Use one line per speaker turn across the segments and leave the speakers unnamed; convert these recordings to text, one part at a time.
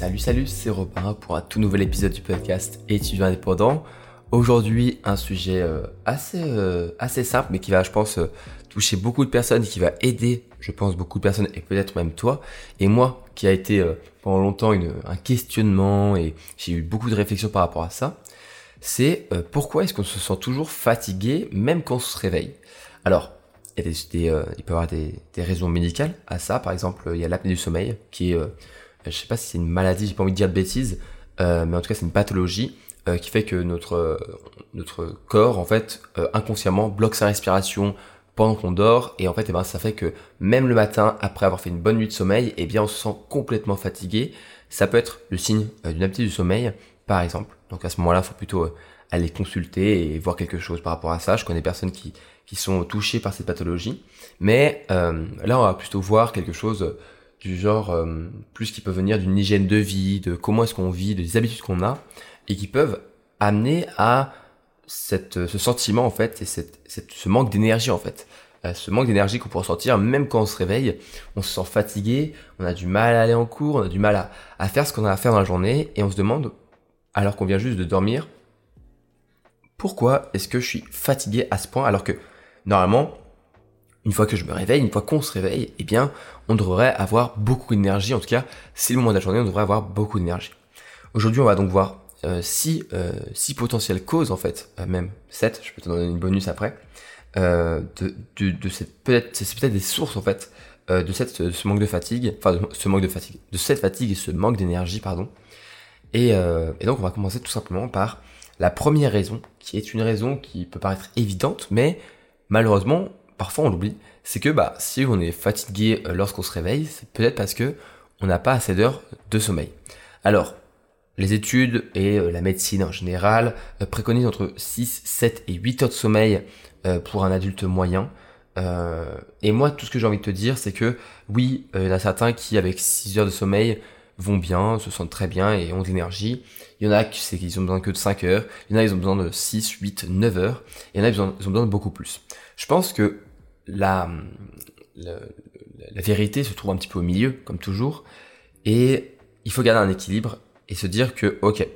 Salut, salut, c'est Robin pour un tout nouvel épisode du podcast Étudiant indépendant. Aujourd'hui, un sujet euh, assez, euh, assez simple, mais qui va, je pense, euh, toucher beaucoup de personnes, qui va aider, je pense, beaucoup de personnes, et peut-être même toi, et moi, qui a été pendant longtemps une, un questionnement, et j'ai eu beaucoup de réflexions par rapport à ça, c'est pourquoi est-ce qu'on se sent toujours fatigué, même quand on se réveille? Alors, il, y a des, peut y avoir des, des raisons médicales à ça, par exemple, il y a l'apnée du sommeil, qui est je sais pas si c'est une maladie, j'ai pas envie de dire de bêtises, euh, mais en tout cas c'est une pathologie euh, qui fait que notre notre corps en fait euh, inconsciemment bloque sa respiration pendant qu'on dort. Et en fait eh ben ça fait que même le matin après avoir fait une bonne nuit de sommeil eh bien on se sent complètement fatigué. Ça peut être le signe d'une apnée du sommeil par exemple. Donc à ce moment-là il faut plutôt aller consulter et voir quelque chose par rapport à ça. Je connais personnes qui qui sont touchées par cette pathologie. Mais là on va plutôt voir quelque chose du genre euh, plus qui peut venir d'une hygiène de vie, de comment est-ce qu'on vit, des habitudes qu'on a, et qui peuvent amener à cette, ce sentiment en fait, et cette, cette ce manque d'énergie en fait. Euh, ce manque d'énergie qu'on peut ressentir même quand on se réveille, on se sent fatigué, on a du mal à aller en cours, on a du mal à, à faire ce qu'on a à faire dans la journée, et on se demande, alors qu'on vient juste de dormir, pourquoi est-ce que je suis fatigué à ce point alors que normalement une fois que je me réveille, une fois qu'on se réveille, eh bien, on devrait avoir beaucoup d'énergie. En tout cas, c'est le moment de la journée, on devrait avoir beaucoup d'énergie. Aujourd'hui, on va donc voir euh, six, euh, six potentielles causes, en fait, euh, même sept, je peux te donner une bonus après, euh, de, de, de cette peut-être, c'est peut-être des sources, en fait, euh, de cette, ce manque de fatigue, enfin, de ce manque de fatigue, de cette fatigue et ce manque d'énergie, pardon. Et, et donc, on va commencer tout simplement par la première raison, qui est une raison qui peut paraître évidente, mais malheureusement, parfois on l'oublie, c'est que bah, si on est fatigué euh, lorsqu'on se réveille, c'est peut-être parce que on n'a pas assez d'heures de sommeil. Alors, les études et euh, la médecine en général euh, préconisent entre 6, 7 et 8 heures de sommeil pour un adulte moyen. et moi, tout ce que j'ai envie de te dire, c'est que oui, il y en a certains qui, avec 6 heures de sommeil, vont bien, se sentent très bien et ont de l'énergie. Il y en a qui c'est qu'ils ont besoin que de 5 heures. Il y en a ils ont besoin de 6, 8, 9 heures. Il y en a ils ont, ils ont besoin de beaucoup plus. Je pense que la, la, vérité se trouve un petit peu au milieu, comme toujours, et il faut garder un équilibre et se dire que, ok,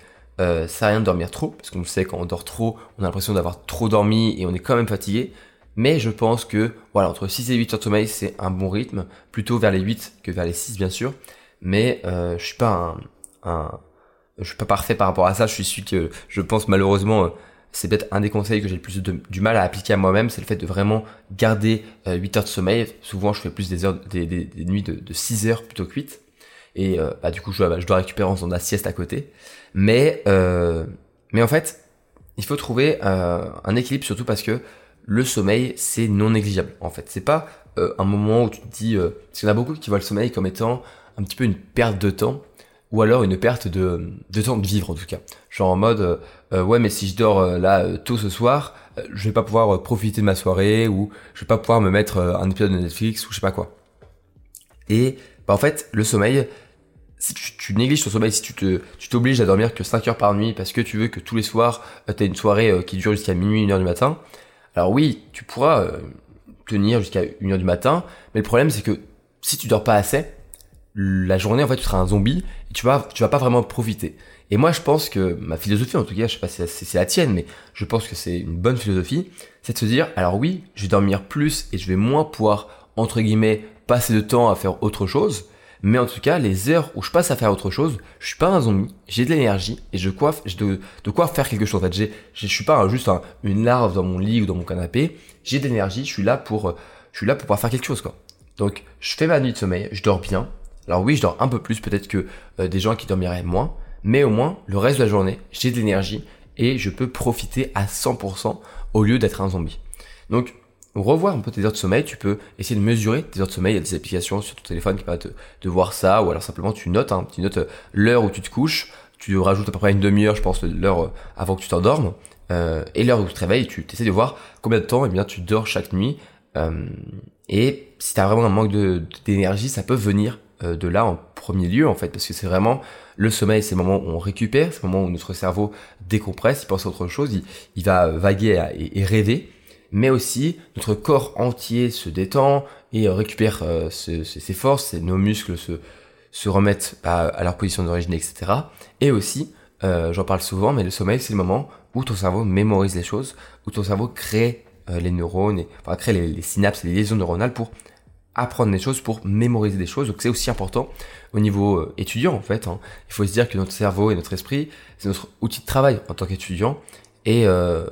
euh, ça a rien de dormir trop, parce qu'on sait quand on dort trop, on a l'impression d'avoir trop dormi et on est quand même fatigué, mais je pense que, voilà, entre 6 et 8 heures de sommeil, c'est un bon rythme, plutôt vers les 8 que vers les 6, bien sûr, mais euh, je suis pas un, je suis pas parfait par rapport à ça, je suis celui que je pense malheureusement c'est peut-être un des conseils que j'ai le plus du mal à appliquer à moi-même, c'est le fait de vraiment garder 8 euh, heures de sommeil. Souvent, je fais plus des heures, des, des, nuits de, de 6 heures plutôt que 8. Et euh, bah, du coup, je dois, je dois récupérer en faisant de la sieste à côté. Mais, euh, mais en fait, il faut trouver un équilibre surtout parce que le sommeil, c'est non négligeable. En fait, c'est pas un moment où tu te dis, parce qu'il y en a beaucoup qui voient le sommeil comme étant un petit peu une perte de temps ou alors une perte de, de temps de vivre en tout cas. Genre en mode euh, euh, ouais mais si je dors euh, là tôt ce soir, je vais pas pouvoir profiter de ma soirée ou je vais pas pouvoir me mettre un épisode de Netflix ou je sais pas quoi. Et bah en fait le sommeil, si tu, tu négliges ton sommeil, si tu tu t'obliges à dormir que 5 heures par nuit parce que tu veux que tous les soirs tu as une soirée qui dure jusqu'à minuit, 1 heure du matin, alors oui tu pourras tenir jusqu'à 1 heure du matin, mais le problème c'est que si tu dors pas assez, la journée en fait tu seras un zombie et tu vas tu vas pas vraiment profiter. Et moi je pense que ma philosophie en tout cas, je sais pas si c'est la tienne mais je pense que c'est une bonne philosophie, c'est de se dire alors oui, je vais dormir plus et je vais moins pouvoir entre guillemets passer de temps à faire autre chose, mais en tout cas les heures où je passe à faire autre chose, je suis pas un zombie, j'ai de l'énergie et je coiffe j'ai de, de quoi faire quelque chose en fait, j'ai je suis pas juste une larve dans mon lit ou dans mon canapé, j'ai de l'énergie, je suis là pour je suis là pour pouvoir faire quelque chose quoi. Donc je fais ma nuit de sommeil, je dors bien, alors oui, je dors un peu plus peut-être que euh, des gens qui dormiraient moins, mais au moins le reste de la journée, j'ai de l'énergie et je peux profiter à 100% au lieu d'être un zombie. Donc revoir un peu tes heures de sommeil, tu peux essayer de mesurer tes heures de sommeil, il y a des applications sur ton téléphone qui permettent de, voir ça, ou alors simplement tu notes, hein, tu notes euh, l'heure où tu te couches, tu rajoutes à peu près une demi-heure, je pense, l'heure euh, avant que tu t'endormes, euh, et l'heure où tu te réveilles, tu essaies de voir combien de temps eh bien, tu dors chaque nuit, euh, et si tu as vraiment un manque d'énergie, ça peut venir de là en premier lieu en fait parce que c'est vraiment le sommeil c'est le moment où on récupère c'est le moment où notre cerveau décompresse il pense à autre chose il, va vaguer et, rêver mais aussi notre corps entier se détend et récupère euh, ses, forces nos muscles se remettre à, leur position d'origine, etc. Et aussi, euh, j'en parle souvent, mais le sommeil, c'est le moment où ton cerveau mémorise les choses, où ton cerveau crée euh, les neurones, et, crée les, synapses et les liaisons neuronales pour apprendre des choses, pour mémoriser des choses. Donc c'est aussi important au niveau euh, étudiant en fait. Hein. Il faut se dire que notre cerveau et notre esprit, c'est notre outil de travail en tant qu'étudiant. Et, euh,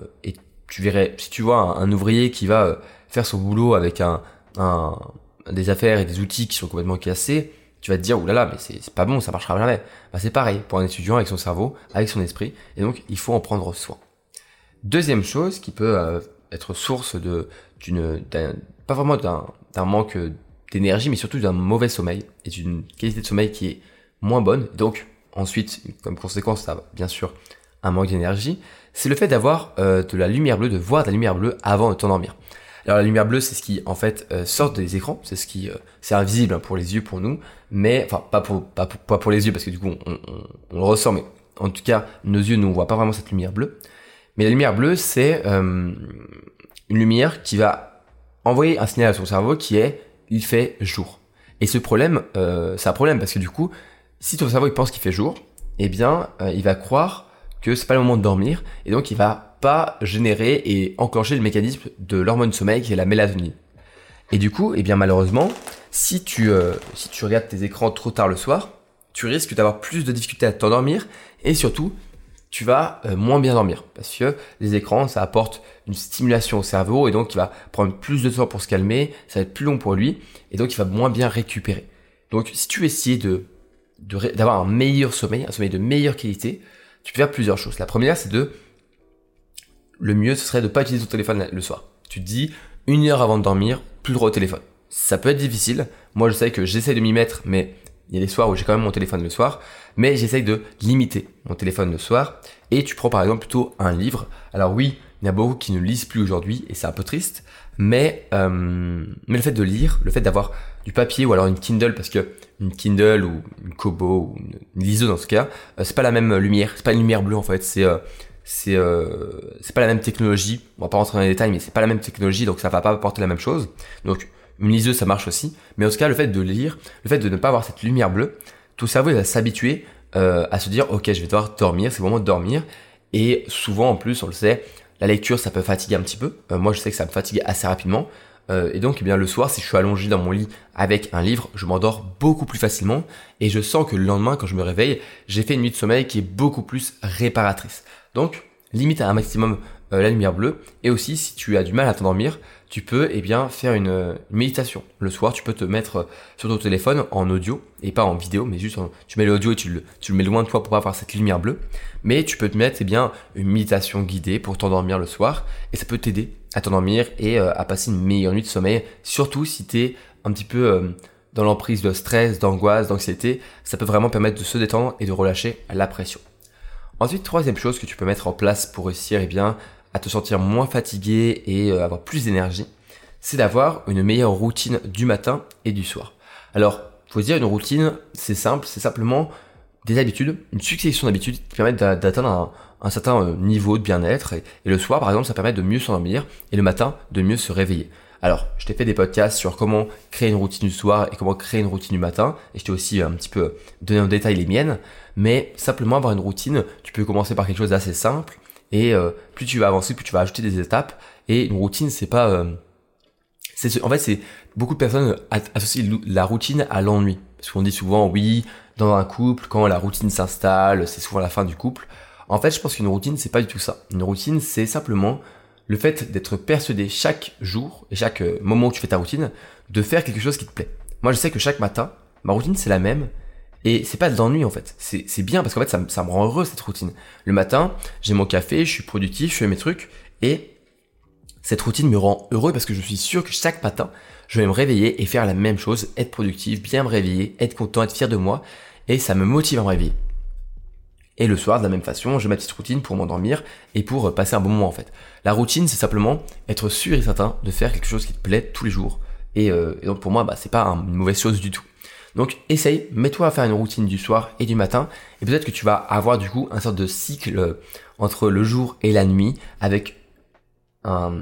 tu verrais, si tu vois un, ouvrier qui va euh, faire son boulot avec un, un, des affaires et des outils qui sont complètement cassés, tu vas te dire, oulala, mais c'est pas bon, ça marchera jamais. Bah, c'est pareil pour un étudiant avec son cerveau, avec son esprit. Et donc, il faut en prendre soin. Deuxième chose qui peut euh, être source de, d'une, pas vraiment d'un, manque d'énergie, mais surtout d'un mauvais sommeil et d'une qualité de sommeil qui est moins bonne. Donc, ensuite, comme conséquence, ça bien sûr un manque d'énergie. C'est le fait d'avoir euh, de la lumière bleue, de voir de la lumière bleue avant de t'endormir. Alors la lumière bleue, c'est ce qui en fait euh, sort des écrans, c'est ce qui euh, c'est invisible pour les yeux pour nous, mais enfin pas pour les yeux parce que du coup on, on, on, le ressent, mais en tout cas nos yeux ne voient pas vraiment cette lumière bleue. Mais la lumière bleue, c'est une lumière qui va envoyer un signal à son cerveau qui est il fait jour. Et ce problème, c'est un problème parce que du coup, si ton cerveau il pense qu'il fait jour, eh bien il va croire que c'est pas le moment de dormir et donc il va pas générer et enclencher le mécanisme de l'hormone sommeil qui est la mélatonine. Et du coup, eh bien malheureusement, si tu euh, si tu regardes tes écrans trop tard le soir, tu risques d'avoir plus de difficultés à t'endormir et surtout tu vas euh, moins bien dormir parce que les écrans ça apporte une stimulation au cerveau et donc il va prendre plus de temps pour se calmer, ça va être plus long pour lui et donc il va moins bien récupérer. Donc si tu veux essayer de d'avoir un meilleur sommeil, un sommeil de meilleure qualité, tu peux faire plusieurs choses. La première, c'est de, le mieux, ce serait de pas utiliser ton téléphone le soir. Tu te dis, une heure avant de dormir, plus droit au téléphone. Ça peut être difficile. Moi, je sais que j'essaie de m'y mettre, mais il y a des soirs où j'ai quand même mon téléphone le soir, mais j'essaye de limiter mon téléphone le soir. Et tu prends par exemple plutôt un livre. Alors oui, il y a beaucoup qui ne lisent plus aujourd'hui, et c'est un peu triste. Mais, euh, mais le fait de lire, le fait d'avoir du papier ou alors une Kindle, parce que une Kindle ou une Kobo ou une, liseuse dans ce cas, euh, c'est pas la même lumière, c'est pas une lumière bleue en fait, c'est euh, c'est euh, c'est pas la même technologie. On va pas rentrer dans les détails, mais c'est pas la même technologie, donc ça va pas apporter la même chose. Donc une liseuse ça marche aussi, mais en tout cas le fait de lire, le fait de ne pas avoir cette lumière bleue, tout cerveau va s'habituer euh, à se dire ok je vais devoir dormir, c'est le moment de dormir. Et souvent en plus on le sait, la lecture, ça peut fatiguer un petit peu. Euh, moi, je sais que ça me fatigue assez rapidement. Euh, et donc, eh bien, le soir, si je suis allongé dans mon lit avec un livre, je m'endors beaucoup plus facilement. Et je sens que le lendemain, quand je me réveille, j'ai fait une nuit de sommeil qui est beaucoup plus réparatrice. Donc, limite à un maximum la lumière bleue. Et aussi, si tu as du mal à t'endormir, tu peux eh bien faire une, méditation. Le soir, tu peux te mettre euh, sur ton téléphone en audio et pas en vidéo, mais juste tu mets l'audio et tu le, tu le mets loin de toi pour pas avoir cette lumière bleue. Mais tu peux te mettre eh bien une méditation guidée pour t'endormir le soir et ça peut t'aider à t'endormir et euh, à passer une meilleure nuit de sommeil. Surtout si tu es un petit peu euh, dans l'emprise de stress, d'angoisse, d'anxiété, ça peut vraiment permettre de se détendre et de relâcher la pression. Ensuite, troisième chose que tu peux mettre en place pour réussir eh bien à te sentir moins fatigué et euh, avoir plus d'énergie, c'est d'avoir une meilleure routine du matin et du soir. Alors, faut dire une routine, c'est simple, c'est simplement des habitudes, une succession d'habitudes qui permettent d'atteindre un, certain euh, niveau de bien-être. Et, le soir, par exemple, ça permet de mieux s'endormir et le matin, de mieux se réveiller. Alors, je t'ai fait des podcasts sur comment créer une routine du soir et comment créer une routine du matin. Et je t'ai aussi un petit peu donné en détail les miennes. Mais simplement avoir une routine, tu peux commencer par quelque chose d'assez simple et euh, plus tu vas avancer, plus tu vas ajouter des étapes. Et une routine, c'est pas... Euh, c'est, en fait, c'est beaucoup de personnes associent la routine à l'ennui. Parce qu'on dit souvent, oui, dans un couple, quand la routine s'installe, c'est souvent la fin du couple. En fait, je pense qu'une routine, c'est pas du tout ça. Une routine, c'est simplement le fait d'être persuadé chaque jour et chaque euh, moment où tu fais ta routine, de faire quelque chose qui te plaît. Moi, je sais que chaque matin, ma routine, c'est la même, et c'est pas de l'ennui en fait. C'est bien parce qu'en fait ça, ça, me rend heureux cette routine. Le matin, j'ai mon café, je suis productif, je fais mes trucs et cette routine me rend heureux parce que je suis sûr que chaque matin, je vais me réveiller et faire la même chose, être productif, bien me réveiller, être content, être fier de moi et ça me motive à me réveiller. Et le soir, de la même façon, j'ai ma petite routine pour m'endormir et pour passer un bon moment en fait. La routine, c'est simplement être sûr et certain de faire quelque chose qui te plaît tous les jours. Et, euh, donc pour moi, bah, c'est pas une mauvaise chose du tout. Donc essaye, mets-toi à faire une routine du soir et du matin, et peut-être que tu vas avoir du coup un sorte de cycle euh, entre le jour et la nuit, avec un,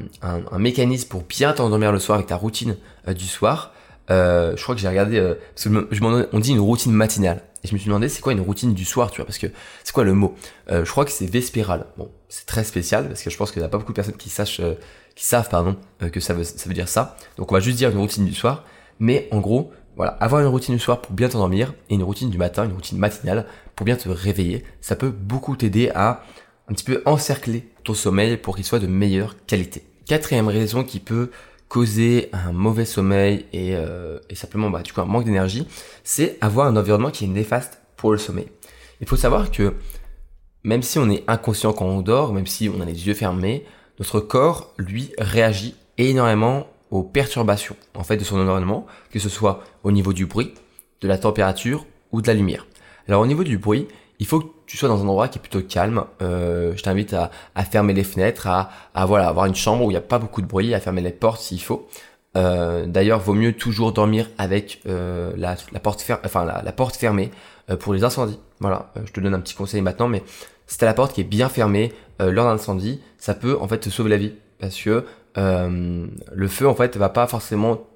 mécanisme pour bien t'endormir le soir avec ta routine euh, du soir, euh, je crois que j'ai regardé, parce que je m'en, on dit une routine matinale. Et je me suis demandé c'est quoi une routine du soir, tu vois, parce que c'est quoi le mot? Je crois que c'est vespéral. Bon, c'est très spécial parce que je pense qu'il n'y a pas beaucoup de personnes qui sachent, qui savent, pardon, que ça veut dire ça. Donc on va juste dire une routine du soir. Mais en gros, voilà, avoir une routine du soir pour bien t'endormir et une routine du matin, une routine matinale pour bien te réveiller, ça peut beaucoup t'aider à un petit peu encercler ton sommeil pour qu'il soit de meilleure qualité. Quatrième raison qui peut causer un mauvais sommeil et, euh, simplement bah, du coup un manque d'énergie, c'est avoir un environnement qui est néfaste pour le sommeil. Il faut savoir que même si on est inconscient quand on dort, même si on a les yeux fermés, notre corps, lui, réagit énormément aux perturbations en fait de son environnement, que ce soit au niveau du bruit, de la température ou de la lumière. Alors au niveau du bruit, il faut que tu sois dans un endroit qui est plutôt calme. Euh, je t'invite à, fermer les fenêtres, à, à, voilà avoir une chambre où il n'y a pas beaucoup de bruit, à fermer les portes s'il faut. Euh, D'ailleurs, vaut mieux toujours dormir avec euh, la, porte fermée euh, pour les incendies. Voilà, je te donne un petit conseil maintenant, mais si t'as la porte qui est bien fermée lors d'un incendie, ça peut en fait te sauver la vie parce que le feu en fait va pas forcément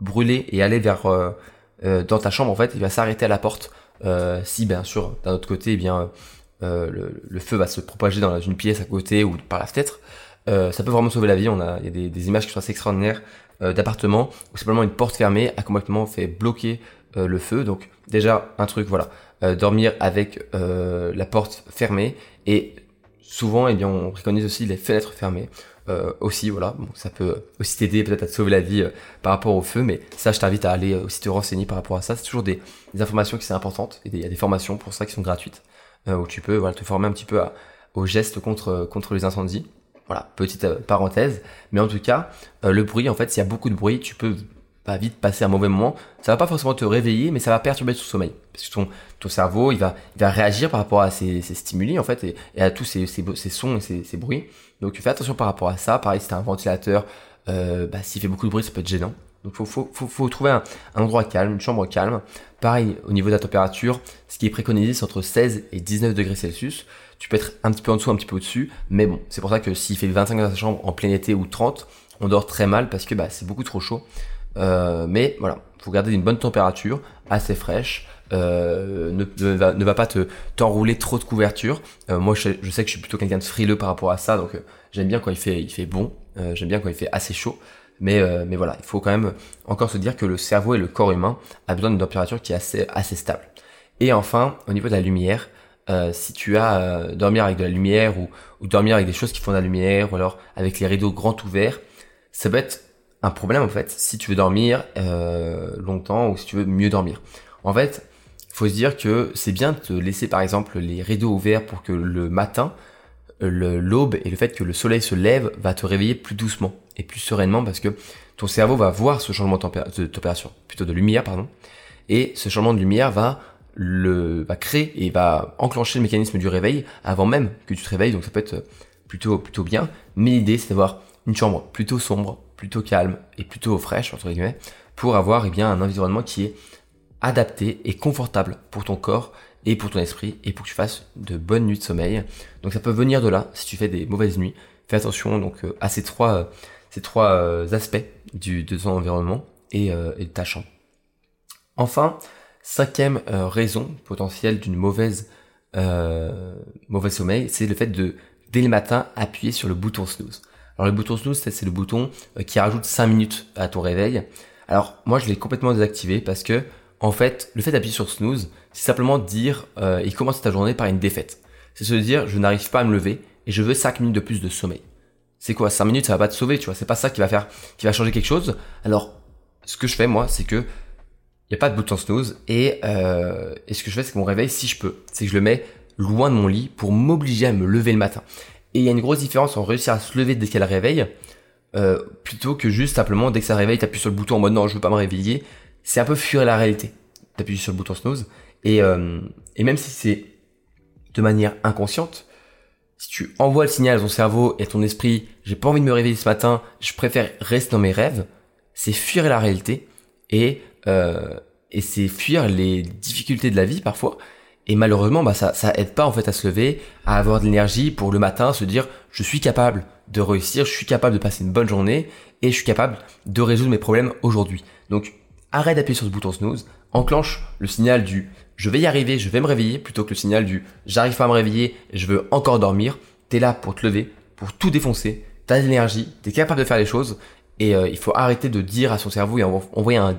brûler et aller vers dans ta chambre. En fait, il va s'arrêter à la porte. Euh, si bien sûr d'un autre côté eh bien euh, le, le, feu va se propager dans une pièce à côté ou par la fenêtre. Euh, ça peut vraiment sauver la vie. On a il y a des, des images qui sont assez extraordinaires d'appartements où simplement une porte fermée a complètement fait bloquer le feu. Donc déjà un truc voilà. Dormir avec la porte fermée et souvent eh bien on préconise aussi les fenêtres fermées euh, aussi voilà bon, ça peut aussi t'aider peut-être à te sauver la vie euh, par rapport au feu mais ça je t'invite à aller aussi te renseigner par rapport à ça. C'est toujours des, des, informations qui sont importantes et il y a des formations pour ça qui sont gratuites euh, où tu peux voilà te former un petit peu à, aux gestes contre contre les incendies. Voilà petite parenthèse. Mais en tout cas le bruit en fait s'il y a beaucoup de bruit tu peux va vite passer un mauvais moment. Ça va pas forcément te réveiller, mais ça va perturber ton sommeil. Parce que ton, ton cerveau, il va, il va réagir par rapport à ces, ces stimuli, en fait, et, à tous ces, ces, sons et ces, ces, bruits. Donc, fais attention par rapport à ça. Pareil, si t'as un ventilateur, euh, bah, s'il fait beaucoup de bruit, ça peut être gênant. Donc, faut, faut, faut, faut trouver un, un, endroit calme, une chambre calme. Pareil, au niveau de la température, ce qui est préconisé, c'est entre 16 et 19 degrés Celsius. Tu peux être un petit peu en dessous, un petit peu au-dessus. Mais bon, c'est pour ça que s'il fait 25 dans ta chambre en plein été ou 30, on dort très mal parce que bah, c'est beaucoup trop chaud. Euh, mais voilà, faut garder une bonne température, assez fraîche. Euh, ne, ne, va, pas te t'enrouler trop de couverture. Euh, moi, je, sais que je suis plutôt quelqu'un de frileux par rapport à ça, donc euh, j'aime bien quand il fait il fait bon. Euh, j'aime bien quand il fait assez chaud. Mais euh, mais voilà, il faut quand même encore se dire que le cerveau et le corps humain a besoin d'une température qui est assez assez stable. Et enfin, au niveau de la lumière, si tu as dormir avec de la lumière ou, ou dormir avec des choses qui font de la lumière, ou alors avec les rideaux grands ouverts, ça peut être un problème en fait si tu veux dormir euh, longtemps ou si tu veux mieux dormir. En fait, faut se dire que c'est bien de laisser par exemple les rideaux ouverts pour que le matin, l'aube et le fait que le soleil se lève va te réveiller plus doucement et plus sereinement parce que ton cerveau va voir ce changement de température, plutôt de lumière pardon, et ce changement de lumière va le va créer et va enclencher le mécanisme du réveil avant même que tu te réveilles donc ça peut être plutôt plutôt bien mais l'idée c'est d'avoir une chambre plutôt sombre plutôt calme et plutôt fraîche entre guillemets pour avoir eh bien un environnement qui est adapté et confortable pour ton corps et pour ton esprit et pour que tu fasses de bonnes nuits de sommeil. Donc ça peut venir de là si tu fais des mauvaises nuits. Fais attention donc euh, à ces trois euh, euh, aspects du de ton environnement et, et de ta chambre. Enfin, cinquième raison potentielle d'une mauvaise mauvais sommeil, c'est le fait de dès le matin appuyer sur le bouton snooze. Alors le bouton snooze, c'est le bouton euh, qui rajoute 5 minutes à ton réveil. Alors moi je l'ai complètement désactivé parce que en fait le fait d'appuyer sur snooze, c'est simplement dire euh, il commence ta journée par une défaite. C'est se dire je n'arrive pas à me lever et je veux 5 minutes de plus de sommeil. C'est quoi? 5 minutes ça va pas te sauver, tu vois, c'est pas ça qui va faire qui va changer quelque chose. Alors ce que je fais moi, c'est que il y a pas de bouton snooze et, euh, et ce que je fais c'est que mon réveil si je peux, c'est que je le mets loin de mon lit pour m'obliger à me lever le matin. Et il y a une grosse différence en réussir à se lever dès qu'elle réveille, euh, plutôt que juste simplement dès que ça réveille, t'appuies sur le bouton en mode non, je veux pas me réveiller. C'est un peu fuir la réalité. T'appuies sur le bouton snooze. Et, euh, et même si c'est de manière inconsciente, si tu envoies le signal à ton cerveau et à ton esprit, j'ai pas envie de me réveiller ce matin, je préfère rester dans mes rêves, c'est fuir la réalité et, euh, et c'est fuir les difficultés de la vie parfois et malheureusement, bah, ça, ça aide pas en fait à se lever, à avoir de l'énergie pour le matin se dire je suis capable de réussir, je suis capable de passer une bonne journée et je suis capable de résoudre mes problèmes aujourd'hui. Donc arrête d'appuyer sur ce bouton snooze, enclenche le signal du je vais y arriver, je vais me réveiller, plutôt que le signal du j'arrive pas à me réveiller, je veux encore dormir. T'es là pour te lever, pour tout défoncer, t'as de l'énergie, t'es capable de faire les choses, et euh, il faut arrêter de dire à son cerveau et envoyer un,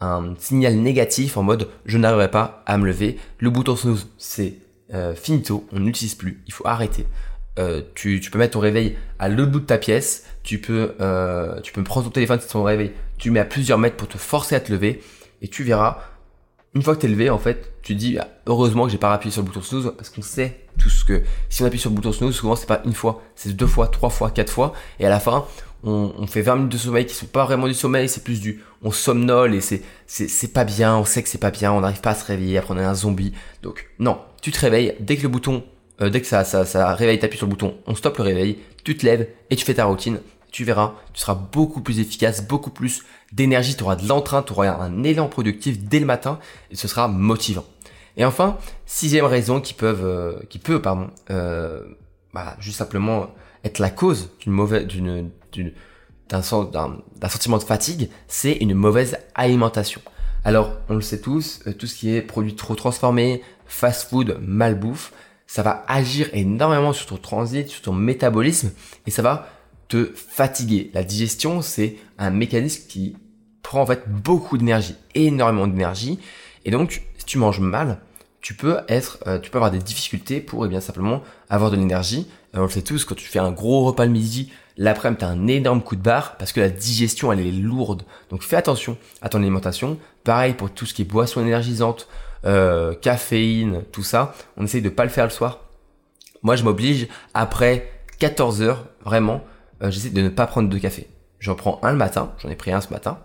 un signal négatif en mode je n'arriverai pas à me lever. Le bouton snooze, c'est euh, finito, on n'utilise plus, il faut arrêter. Euh, tu, tu, peux mettre ton réveil à l'autre bout de ta pièce, tu peux, euh, tu peux prendre ton téléphone, c'est ton réveil, tu le mets à plusieurs mètres pour te forcer à te lever, et tu verras, une fois que tu es levé, en fait, tu dis, ah, heureusement que j'ai pas appuyé sur le bouton snooze, parce qu'on sait tout ce que, si on appuie sur le bouton snooze, souvent c'est pas une fois, c'est deux fois, trois fois, quatre fois, et à la fin, on, fait 20 minutes de sommeil qui sont pas vraiment du sommeil, c'est plus du, on somnole et c'est, c'est, c'est pas bien, on sait que c'est pas bien, on n'arrive pas à se réveiller, après on est un zombie. Donc, non, tu te réveilles, dès que le bouton, euh, dès que ça, ça, ça réveille, t'appuies sur le bouton, on stoppe le réveil, tu te lèves et tu fais ta routine, tu verras, tu seras beaucoup plus efficace, beaucoup plus d'énergie, tu auras de l'entrain, tu auras un élan productif dès le matin et ce sera motivant. Et enfin, sixième raison qui peuvent, euh, qui peut, pardon, euh, bah, juste simplement être la cause d'une mauvaise, d'une, d'un, sentiment de fatigue, c'est une mauvaise alimentation. Alors, on le sait tous, euh, tout ce qui est produit trop transformé, fast food, malbouffe, ça va agir énormément sur ton transit, sur ton métabolisme, et ça va te fatiguer. La digestion, c'est un mécanisme qui prend en fait beaucoup d'énergie, énormément d'énergie, et donc si tu manges mal, tu peux être, euh, tu peux avoir des difficultés pour eh bien simplement avoir de l'énergie. Euh, on le sait tous, quand tu fais un gros repas le midi, l'après-midi t'as un énorme coup de barre parce que la digestion elle est lourde. Donc fais attention à ton alimentation. Pareil pour tout ce qui est boisson énergisante, euh, caféine, tout ça. On essaye de pas le faire le soir. Moi je m'oblige après 14 heures vraiment, j'essaie de ne pas prendre de café. J'en prends un le matin, j'en ai pris un ce matin.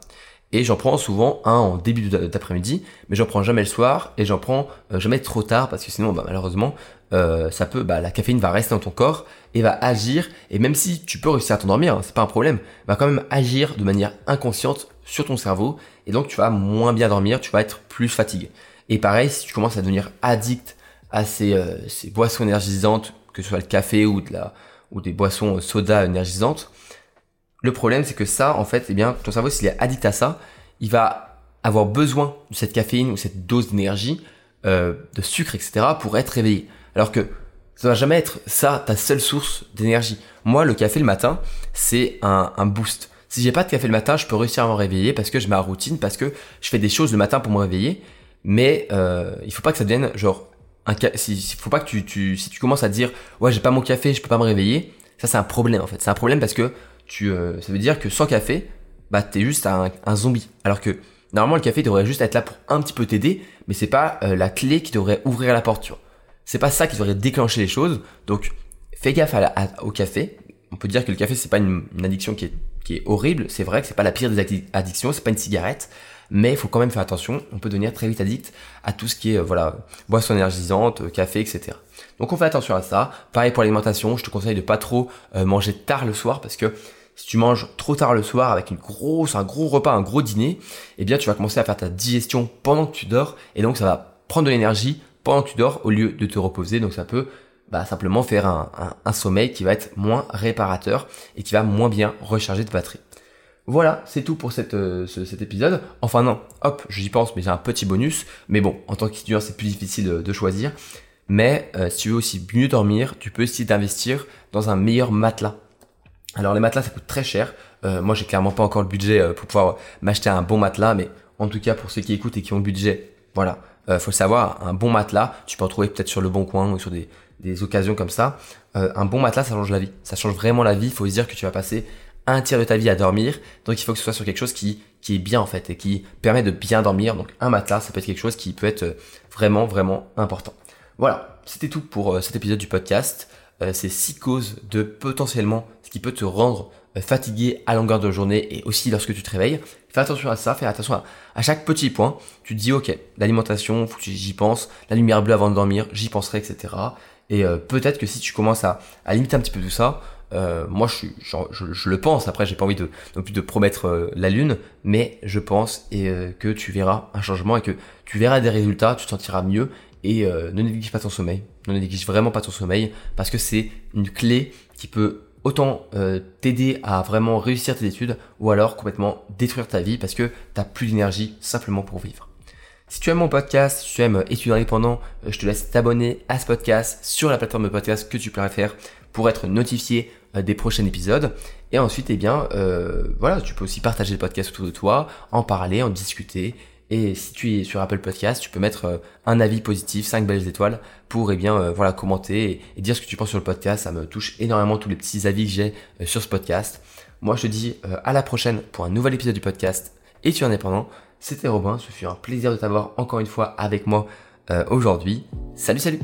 Et j'en prends souvent un en début d'après-midi, mais j'en prends jamais le soir et j'en prends euh, jamais trop tard parce que sinon, bah, malheureusement, euh, ça peut, bah, la caféine va rester dans ton corps et va agir. Et même si tu peux réussir à t'endormir, hein, c'est pas un problème, va quand même agir de manière inconsciente sur ton cerveau et donc tu vas moins bien dormir, tu vas être plus fatigué. Et pareil, si tu commences à devenir addict à ces, euh, boissons énergisantes, que ce soit le café ou ou des boissons soda énergisantes, le problème, c'est que ça, en fait, eh bien, ton cerveau, s'il est addict à ça, il va avoir besoin de cette caféine ou cette dose d'énergie, euh, de sucre, etc., pour être réveillé. Alors que ça va jamais être ça ta seule source d'énergie. Moi, le café le matin, c'est un, un boost. Si j'ai pas de café le matin, je peux réussir à me réveiller parce que j'ai ma routine, parce que je fais des choses le matin pour me réveiller. Mais euh, il faut pas que ça devienne genre un si, faut pas que tu, tu si tu commences à dire ouais j'ai pas mon café, je peux pas me réveiller. Ça c'est un problème en fait. C'est un problème parce que tu, euh, ça veut dire que sans café, bah t'es juste un, zombie. Alors que normalement le café devrait juste être là pour un petit peu t'aider, mais c'est pas euh, la clé qui devrait ouvrir la porte. Tu vois. C'est pas ça qui devrait déclencher les choses. Donc fais gaffe au café. On peut dire que le café c'est pas une, addiction qui est, horrible. C'est vrai que c'est pas la pire des addictions. C'est pas une cigarette. Mais il faut quand même faire attention. On peut devenir très vite addict à tout ce qui est euh, voilà boisson énergisante, café, etc. Donc on fait attention à ça. Pareil pour l'alimentation, je te conseille de pas trop euh, manger tard le soir parce que si tu manges trop tard le soir avec une grosse, un gros repas, un gros dîner, eh bien tu vas commencer à faire ta digestion pendant que tu dors et donc ça va prendre de l'énergie pendant que tu dors au lieu de te reposer. Donc ça peut bah, simplement faire un, sommeil qui va être moins réparateur et qui va moins bien recharger de batterie. Voilà, c'est tout pour euh, cet épisode. Enfin non, hop, j'y pense, mais j'ai un petit bonus. Mais bon, en tant qu'étudiant, c'est plus difficile de, choisir. Mais euh, si tu veux aussi mieux dormir, tu peux essayer d'investir dans un meilleur matelas. Alors les matelas, ça coûte très cher. Euh, moi, j'ai clairement pas encore le budget euh, pour pouvoir m'acheter un bon matelas, mais en tout cas pour ceux qui écoutent et qui ont le budget, voilà. Euh, faut savoir, un bon matelas, tu peux en trouver peut-être sur le bon coin ou sur des, des occasions comme ça. un bon matelas, ça change la vie. Ça change vraiment la vie. Il faut se dire que tu vas passer un tiers de ta vie à dormir. Donc il faut que ce soit sur quelque chose qui, qui est bien en fait et qui permet de bien dormir. Donc un matelas, ça peut être quelque chose qui peut être vraiment, vraiment important. Voilà, c'était tout pour euh, cet épisode du podcast. Euh, ces six causes de potentiellement ce qui peut te rendre euh, fatigué à longueur de journée et aussi lorsque tu te réveilles. Fais attention à ça, fais attention à, chaque petit point. Tu te dis, ok, l'alimentation, j'y pense, la lumière bleue avant de dormir, j'y penserai, etc. Et peut-être que si tu commences à, limiter un petit peu tout ça, moi je, le pense, après j'ai pas envie de, non plus de promettre la lune, mais je pense et, que tu verras un changement et que tu verras des résultats, tu te sentiras mieux et euh, ne néglige pas ton sommeil. Ne néglige vraiment pas ton sommeil parce que c'est une clé qui peut autant euh, t'aider à vraiment réussir tes études ou alors complètement détruire ta vie parce que t'as plus d'énergie simplement pour vivre. Si tu aimes mon podcast, si tu aimes étudier indépendant, euh, je te laisse t'abonner à ce podcast sur la plateforme de podcast que tu préfères pour être notifié euh, des prochains épisodes. Et ensuite, eh bien, voilà, tu peux aussi partager le podcast autour de toi, en parler, en discuter et si tu es sur Apple Podcast, tu peux mettre euh, un avis positif, 5 belles étoiles pour eh bien euh, voilà commenter et, dire ce que tu penses sur le podcast. Ça me touche énormément tous les petits avis que j'ai euh, sur ce podcast. Moi, je te dis à la prochaine pour un nouvel épisode du podcast. Et tu es indépendant. C'était Robin. Ce fut un plaisir de t'avoir encore une fois avec moi aujourd'hui. Salut, salut